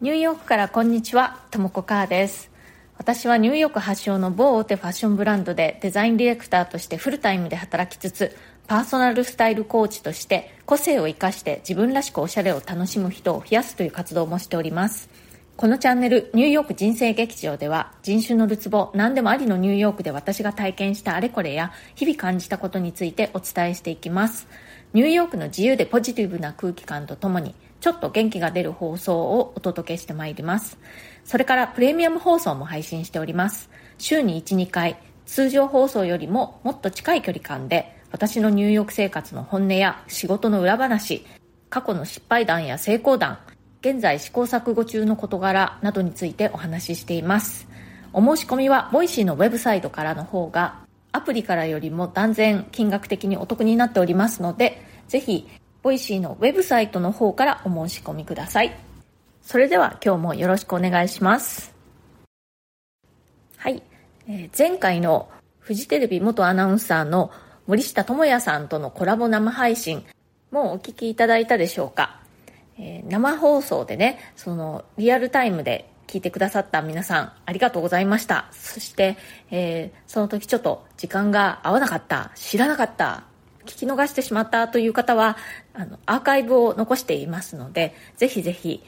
ニューヨークからこんにちは、ともこかーです。私はニューヨーク発祥の某大手ファッションブランドでデザインディレクターとしてフルタイムで働きつつ、パーソナルスタイルコーチとして個性を生かして自分らしくおしゃれを楽しむ人を増やすという活動もしております。このチャンネル、ニューヨーク人生劇場では、人種のるつぼ、何でもありのニューヨークで私が体験したあれこれや、日々感じたことについてお伝えしていきます。ニューヨークの自由でポジティブな空気感とともに、ちょっと元気が出る放送をお届けしてまいります。それからプレミアム放送も配信しております。週に1、2回、通常放送よりももっと近い距離感で、私のニューヨーク生活の本音や仕事の裏話、過去の失敗談や成功談、現在試行錯誤中の事柄などについてお話ししています。お申し込みは、 Voicy のウェブサイトからの方が、アプリからよりも断然金額的にお得になっておりますので、ぜひ Voicy のウェブサイトの方からお申し込みください。それでは今日もよろしくお願いします。はい。えー、前回のフジテレビ元アナウンサーの森下知哉さんとのコラボ生配信、もうお聞きいただいたでしょうか、えー、生放送でね、そのリアルタイムで聞いてくださった皆さんありがとうございました。そして、えー、その時ちょっと時間が合わなかった、知らなかった聞き逃してしまったという方はあのアーカイブを残していますのでぜひぜひ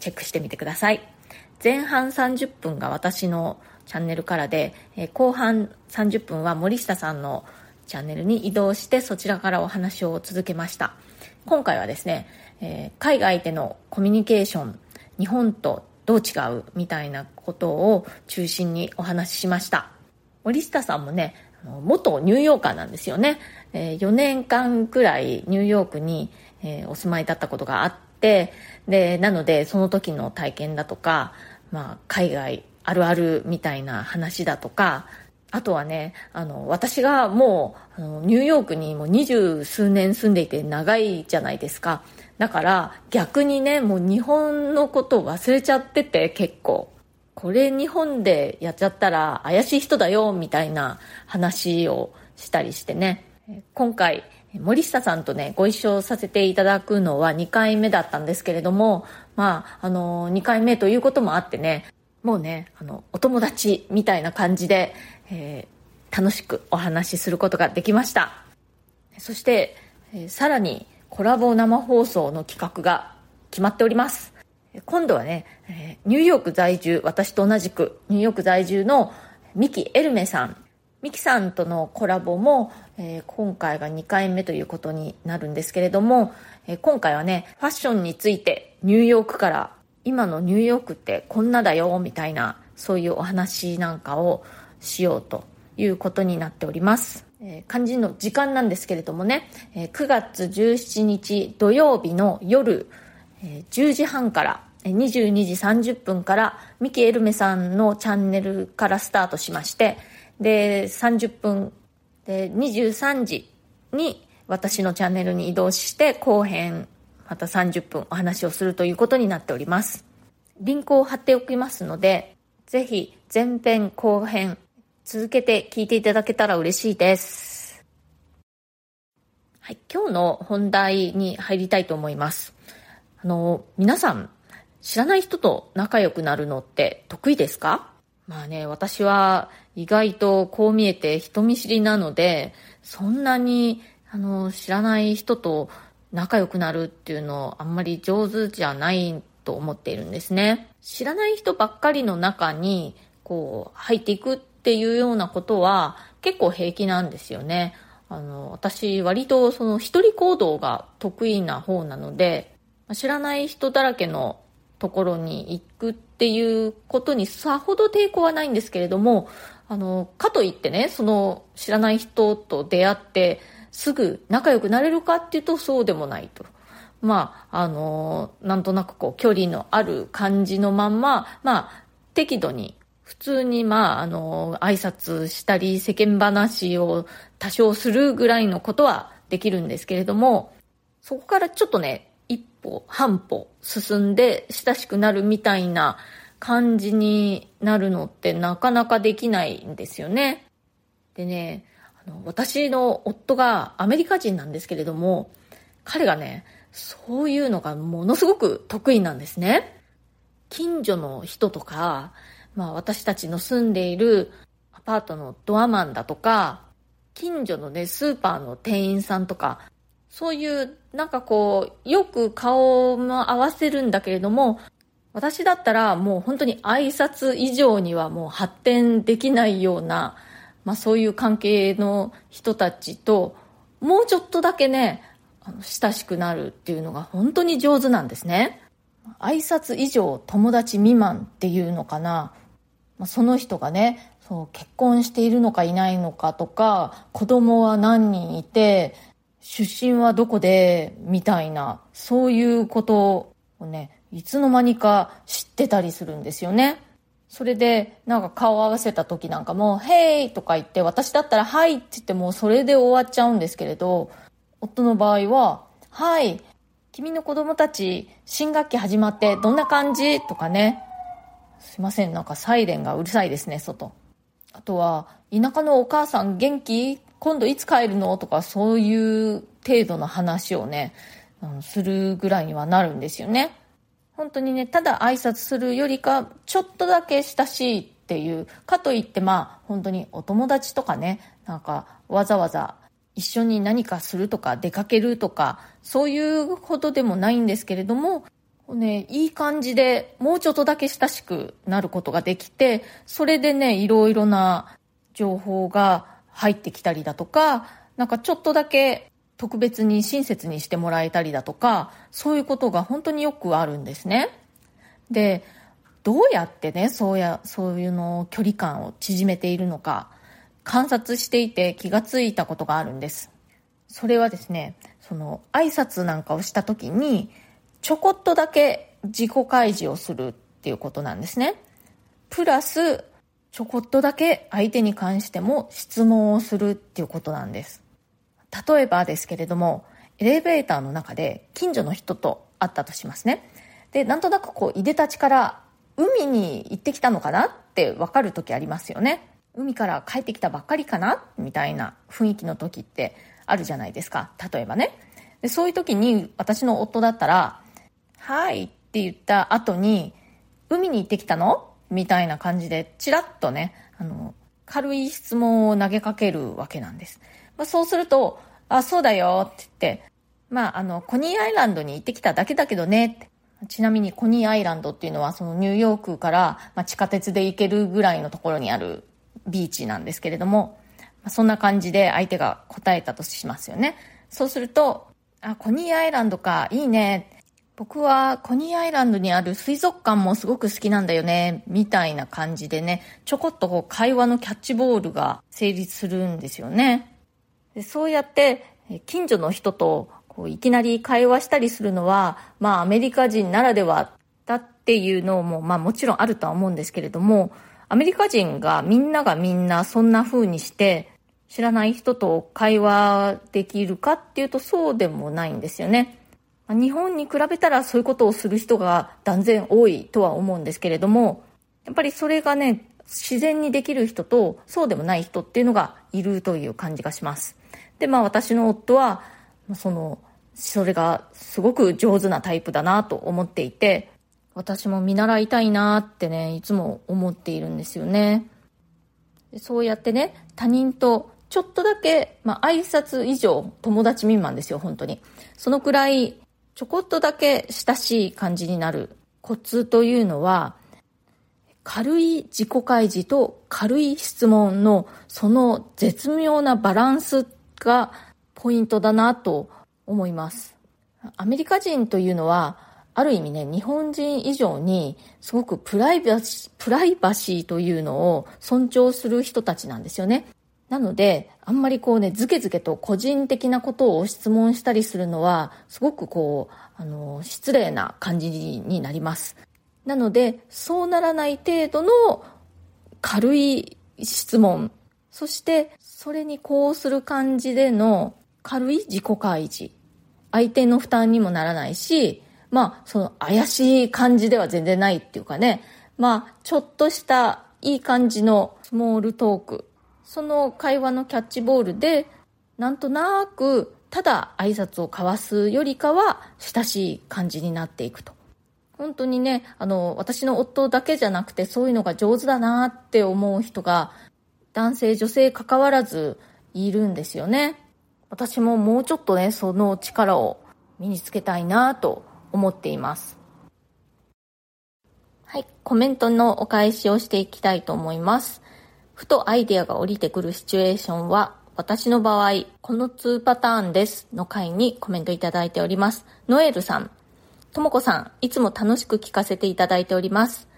チェックしてみてください。前半30分が私のチャンネルからで、え後半30分は森下さんのチャンネルに移動してそちらからお話を続けました。今回はですね、え海外でのコミュニケーション日本とどう違うみたいなことを中心にお話ししました。森下さんもね元ニューヨーカーなんですよね。え4年間くらいニューヨークに、えお住まいだったことがあって、で、なのでその時の体験だとか、まあ、海外あるあるみたいな話だとか、あとはね、あの、私がもう、あのニューヨークにもう二十数年住んでいて長いじゃないですか。だから逆にね、もう日本のことを忘れちゃってて結構。これ日本でやっちゃったら怪しい人だよみたいな話をしたりしてね。今回森下さんとねご一緒させていただくのは2回目だったんですけれどもまああの2回目ということもあってねもうねあのお友達みたいな感じで、えー、楽しくお話しすることができました。そして、えー、さらにコラボ生放送の企画が決まっております。今度はね、ニューヨーク在住、私と同じくニューヨーク在住のミキ・エルメさん。ミキさんとのコラボも、えー、今回が2回目ということになるんですけれども、えー、今回はね、ファッションについてニューヨークから今のニューヨークってこんなだよみたいなそういうお話なんかをしようということになっております。えー、肝心の時間なんですけれどもね、えー、9月17日土曜日の夜、え10時半から22時30分からミキエルメさんのチャンネルからスタートしましてで30分で23時に私のチャンネルに移動して後編また30分お話をするということになっております。リンクを貼っておきますのでぜひ前編後編続けて聞いていただけたら嬉しいです。はい今日の本題に入りたいと思います。あの、皆さん、知らない人と仲良くなるのって得意ですか？まあね、私は意外とこう見えて人見知りなので、そんなに、あの、知らない人と仲良くなるっていうのあんまり上手じゃないと思っているんですね。知らない人ばっかりの中に、こう、入っていくっていうようなことは結構平気なんですよね。あの、私割とその一人行動が得意な方なので、知らない人だらけのところに行くっていうことにさほど抵抗はないんですけれども、あの、かといってね、その知らない人と出会ってすぐ仲良くなれるかっていうとそうでもないと。まあ、あの、なんとなくこう距離のある感じのまんま、まあ、適度に普通にまあ、あの、挨拶したり世間話を多少するぐらいのことはできるんですけれども、そこからちょっとね、歩、半歩進んで親しくなるみたいな感じになるのってなかなかできないんですよね。でね、あの私の夫がアメリカ人なんですけれども、彼がね、そういうのがものすごく得意なんですね。近所の人とか、まあ私たちの住んでいるアパートのドアマンだとか、近所のね、スーパーの店員さんとか、そういう、なんかこう、よく顔も合わせるんだけれども、私だったらもう本当に挨拶以上にはもう発展できないような、まあそういう関係の人たちと、もうちょっとだけね、あの親しくなるっていうのが本当に上手なんですね。挨拶以上友達未満っていうのかな。まあ、その人がね、そう結婚しているのかいないのかとか、子供は何人いて、出身はどこで、みたいな、そういうことをね、いつの間にか知ってたりするんですよね。それで、なんか顔合わせた時なんかも、ヘイとか言って、私だったらはいって言ってもそれで終わっちゃうんですけれど、夫の場合は、はい、君の子供たち、新学期始まってどんな感じ？とかね。すいません、なんかサイレンがうるさいですね、外。あとは、田舎のお母さん元気？今度いつ帰るの？とか、そういう程度の話をね、するぐらいにはなるんですよね。本当にね、ただ挨拶するよりか、ちょっとだけ親しいっていう、かといってまあ、本当にお友達とかね、なんかわざわざ一緒に何かするとか出かけるとか、そういうほどでもないんですけれども、ね、いい感じでもうちょっとだけ親しくなることができて、それでね、いろいろな情報が入ってきたりだとか、なんかちょっとだけ特別に親切にしてもらえたりだとか、そういうことが本当によくあるんですね。で、どうやってね、そうや、そういうの距離感を縮めているのか、観察していて気がついたことがあるんです。それはですね、その挨拶なんかをした時に、ちょこっとだけ自己開示をするっていうことなんですね。プラス、ちょこっとだけ相手に関しても質問をするっていうことなんです。例えばですけれども、エレベーターの中で近所の人と会ったとしますね。で、なんとなくこう、いでたちから海に行ってきたのかなってわかる時ありますよね。海から帰ってきたばっかりかな？みたいな雰囲気の時ってあるじゃないですか。例えばね。でそういう時に私の夫だったら、はいって言った後に、海に行ってきたの？みたいな感じで、ちらっとね、あの、軽い質問を投げかけるわけなんです。まあ、そうすると、あ、そうだよって言って、まあ、あの、コニーアイランドに行ってきただけだけどねって。ちなみにコニーアイランドっていうのはそのニューヨークから、まあ、地下鉄で行けるぐらいのところにあるビーチなんですけれども、まあ、そんな感じで相手が答えたとしますよね。そうすると、あ、コニーアイランドか、いいね。僕はコニーアイランドにある水族館もすごく好きなんだよね、みたいな感じでね、ちょこっとこう会話のキャッチボールが成立するんですよね。でそうやって近所の人とこういきなり会話したりするのは、まあアメリカ人ならではだっていうのも、まあもちろんあるとは思うんですけれども、アメリカ人がみんながみんなそんな風にして知らない人と会話できるかっていうとそうでもないんですよね。日本に比べたらそういうことをする人が断然多いとは思うんですけれども、やっぱりそれがね、自然にできる人とそうでもない人っていうのがいるという感じがします。で、まあ私の夫は、その、それがすごく上手なタイプだなと思っていて、私も見習いたいなってね、いつも思っているんですよね。そうやってね、他人とちょっとだけ、まあ挨拶以上友達未満ですよ、本当に。そのくらいちょこっとだけ親しい感じになるコツというのは、軽い自己開示と軽い質問のその絶妙なバランスがポイントだなと思います。アメリカ人というのは、ある意味ね、日本人以上にすごくプライバシー、プライバシーというのを尊重する人たちなんですよね。なので、あんまりこうね、ずけずけと個人的なことを質問したりするのは、すごくこう、あの、失礼な感じになります。なので、そうならない程度の軽い質問、そしてそれにこうする感じでの軽い自己開示。相手の負担にもならないし、まあ、その怪しい感じでは全然ないっていうかね、まあ、ちょっとしたいい感じのスモールトーク。その会話のキャッチボールで、なんとなく、ただ挨拶を交わすよりかは、親しい感じになっていくと。本当にね、あの、私の夫だけじゃなくてそういうのが上手だなって思う人が、男性、女性関わらずいるんですよね。私ももうちょっとね、その力を身につけたいなと思っています。はい、コメントのお返しをしていきたいと思います。ふとアイデアが降りてくるシチュエーションは、私の場合、この2パターンですの回にコメントいただいております。ノエルさん、ともこさん、いつも楽しく聞かせていただいております。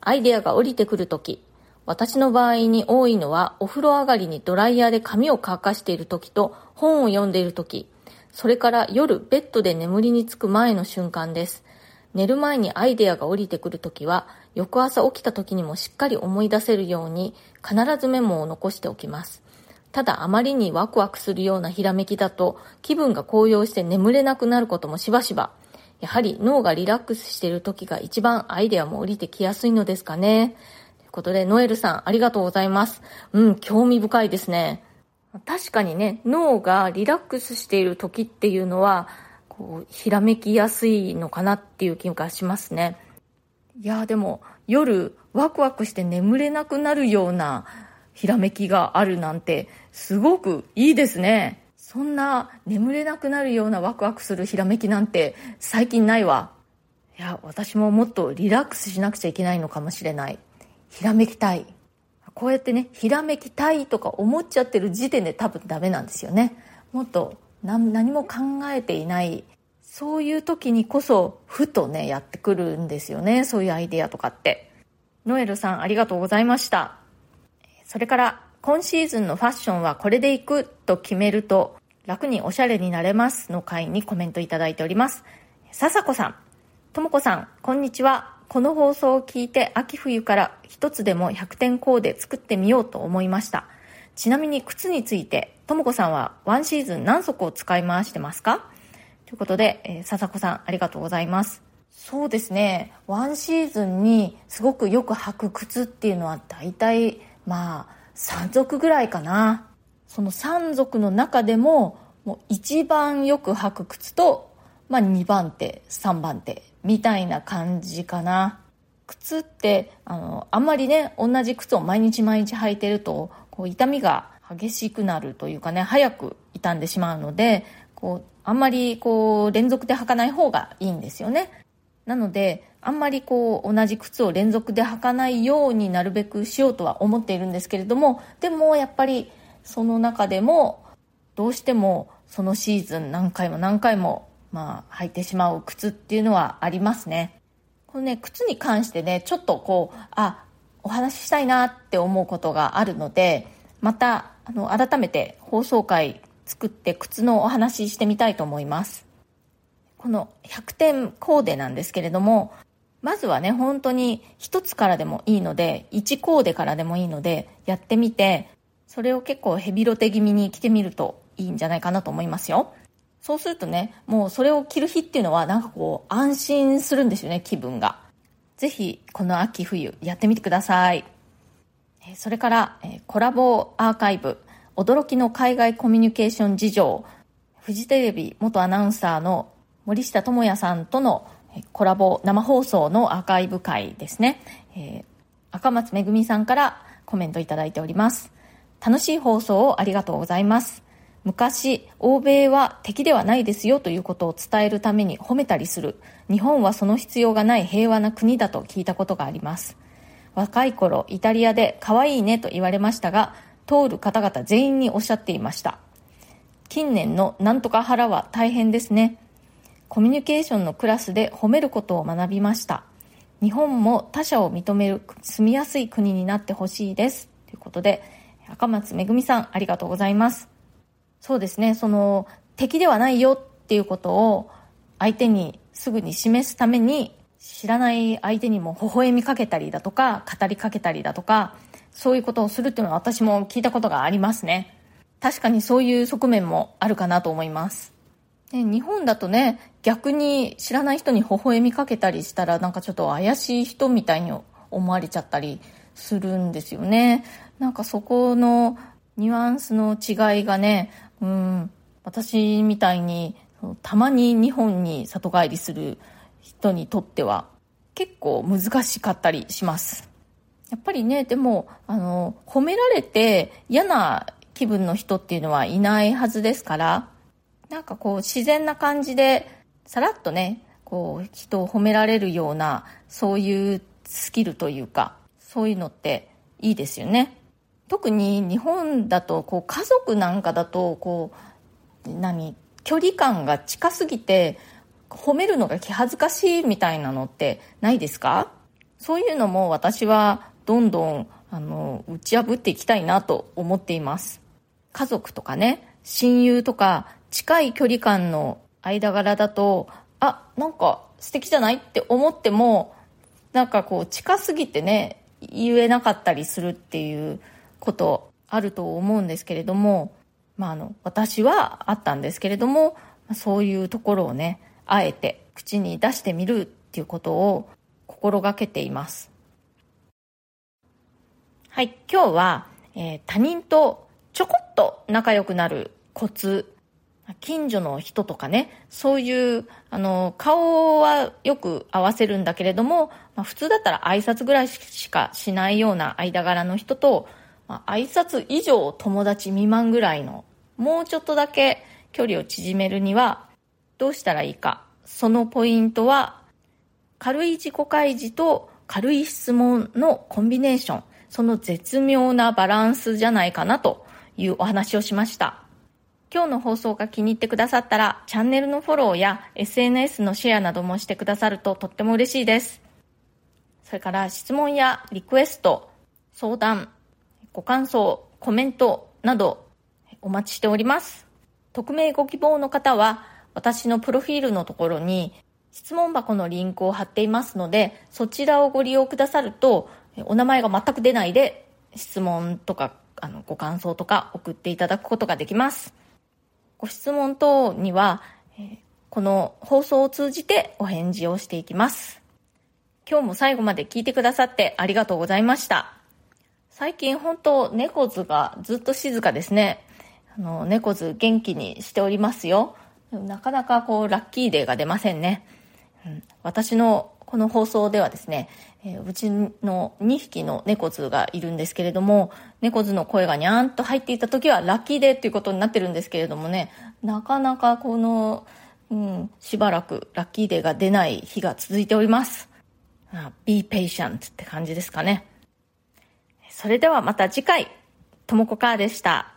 アイデアが降りてくるとき、私の場合に多いのは、お風呂上がりにドライヤーで髪を乾かしているときと、本を読んでいるとき、それから夜ベッドで眠りにつく前の瞬間です。寝る前にアイデアが降りてくるときは、翌朝起きたときにもしっかり思い出せるように、必ずメモを残しておきます。ただあまりにワクワクするようなひらめきだと、気分が高揚して眠れなくなることもしばしば。やはり脳がリラックスしている時が一番アイデアも降りてきやすいのですかね。ということで、ノエルさんありがとうございます。うん、興味深いですね。確かにね、脳がリラックスしている時っていうのは、こう、ひらめきやすいのかなっていう気がしますね。いや、でも、夜、ワクワクして眠れなくなるようなひらめきがあるなんて、すごくいいですね。そんな眠れなくなるようなワクワクするひらめきなんて最近ないわ。いや、私ももっとリラックスしなくちゃいけないのかもしれない。ひらめきたい。こうやってね、ひらめきたいとか思っちゃってる時点で多分ダメなんですよね。もっと何も考えていない。そういう時にこそふとねやってくるんですよね。そういうアイデアとかって。ノエルさんありがとうございました。それから今シーズンのファッションはこれでいくと決めると楽におしゃれになれます。の回にコメントいただいております。笹子さんともこさんこんにちは。この放送を聞いて秋冬から一つでも100点コーデ作ってみようと思いました。ちなみに靴について、ともこさんはワンシーズン何足を使い回してますか？ということで、えー、笹子さんありがとうございます。そうですね。ワンシーズンにすごくよく履く靴っていうのは大体、まあ、3足ぐらいかな。その3足の中でも、もう一番よく履く靴と、まあ2番手、3番手、みたいな感じかな。靴って、あの、あんまりね、同じ靴を毎日毎日履いてると、こう痛みが激しくなるというかね早く傷んでしまうのでこうあんまりこう連続で履かない方がいいんですよね。なのであんまりこう同じ靴を連続で履かないようになるべくしようとは思っているんですけれどもでもやっぱりその中でもどうしてもそのシーズン何回も何回もまあ履いてしまう靴っていうのはありますね。このね靴に関してねちょっとこうあお話ししたいなって思うことがあるのでまたあの改めて放送回作って靴のお話ししてみたいと思います。この100点コーデなんですけれどもまずはね本当に1つからでもいいので1コーデからでもいいのでやってみてそれを結構ヘビロテ気味に着てみるといいんじゃないかなと思いますよ。そうするとねもうそれを着る日っていうのはなんかこう安心するんですよね気分が。ぜひこの秋冬やってみてください。それからコラボアーカイブ驚きの海外コミュニケーション事情フジテレビ元アナウンサーの森下智也さんとのコラボ生放送のアーカイブ会ですね、えー、赤松めぐみさんからコメントいただいております。楽しい放送をありがとうございます。昔欧米は敵ではないですよということを伝えるために褒めたりする。日本はその必要がない平和な国だと聞いたことがあります。若い頃イタリアで可愛いねと言われましたが通る方々全員におっしゃっていました。近年のなんとか腹は大変ですね。コミュニケーションのクラスで褒めることを学びました。日本も他者を認める住みやすい国になってほしいです。ということで赤松めぐみさんありがとうございます。そうですねその敵ではないよっていうことを相手にすぐに示すために知らない相手にも微笑みかけたりだとか語りかけたりだとかそういうことをするっていうのは私も聞いたことがありますね。確かにそういう側面もあるかなと思います。で日本だとね逆に知らない人に微笑みかけたりしたらなんかちょっと怪しい人みたいに思われちゃったりするんですよね。なんかそこのニュアンスの違いがねうん、私みたいにたまに日本に里帰りする人にとっては結構難しかったりします。やっぱりね、でも、あの、褒められて嫌な気分の人っていうのはいないはずですから、なんかこう自然な感じで、さらっとね、こう人を褒められるような、そういうスキルというか、そういうのっていいですよね。特に日本だと、こう家族なんかだと、こう、何、距離感が近すぎて、褒めるのが気恥ずかしいみたいなのってないですか？そういうのも私はどんどんあの打ち破っていきたいなと思っています。家族とかね親友とか近い距離感の間柄だとあなんか素敵じゃないって思ってもなんかこう近すぎてね言えなかったりするっていうことあると思うんですけれども、まあ、あの私はあったんですけれどもそういうところをねあえて口に出してみるっていうことを心がけていますはい、今日は、えー、他人とちょこっと仲良くなるコツ。近所の人とかね、そういう、あの、顔はよく合わせるんだけれども、まあ、普通だったら挨拶ぐらいしかしないような間柄の人と、まあ、挨拶以上友達未満ぐらいの、もうちょっとだけ距離を縮めるには、どうしたらいいか。そのポイントは、軽い自己開示と軽い質問のコンビネーション。その絶妙なバランスじゃないかなというお話をしました。今日の放送が気に入ってくださったら、チャンネルのフォローや SNS のシェアなどもしてくださるととっても嬉しいです。それから質問やリクエスト、相談、ご感想、コメントなどお待ちしております。匿名ご希望の方は、私のプロフィールのところに質問箱のリンクを貼っていますので、そちらをご利用くださると、お名前が全く出ないで質問とかあのご感想とか送っていただくことができます。ご質問等には、この放送を通じてお返事をしていきます。今日も最後まで聞いてくださってありがとうございました。最近本当猫図がずっと静かですね。あの、猫図元気にしておりますよ。なかなかこうラッキーデーが出ませんね。うん、私のこの放送ではですね、えー、うちの2匹の猫図がいるんですけれども、猫図の声がにゃーんと入っていた時はラッキーデーっていうことになってるんですけれどもね、なかなかこの、うん、しばらくラッキーデーが出ない日が続いております。be patient って感じですかね。それではまた次回、ともこかーでした。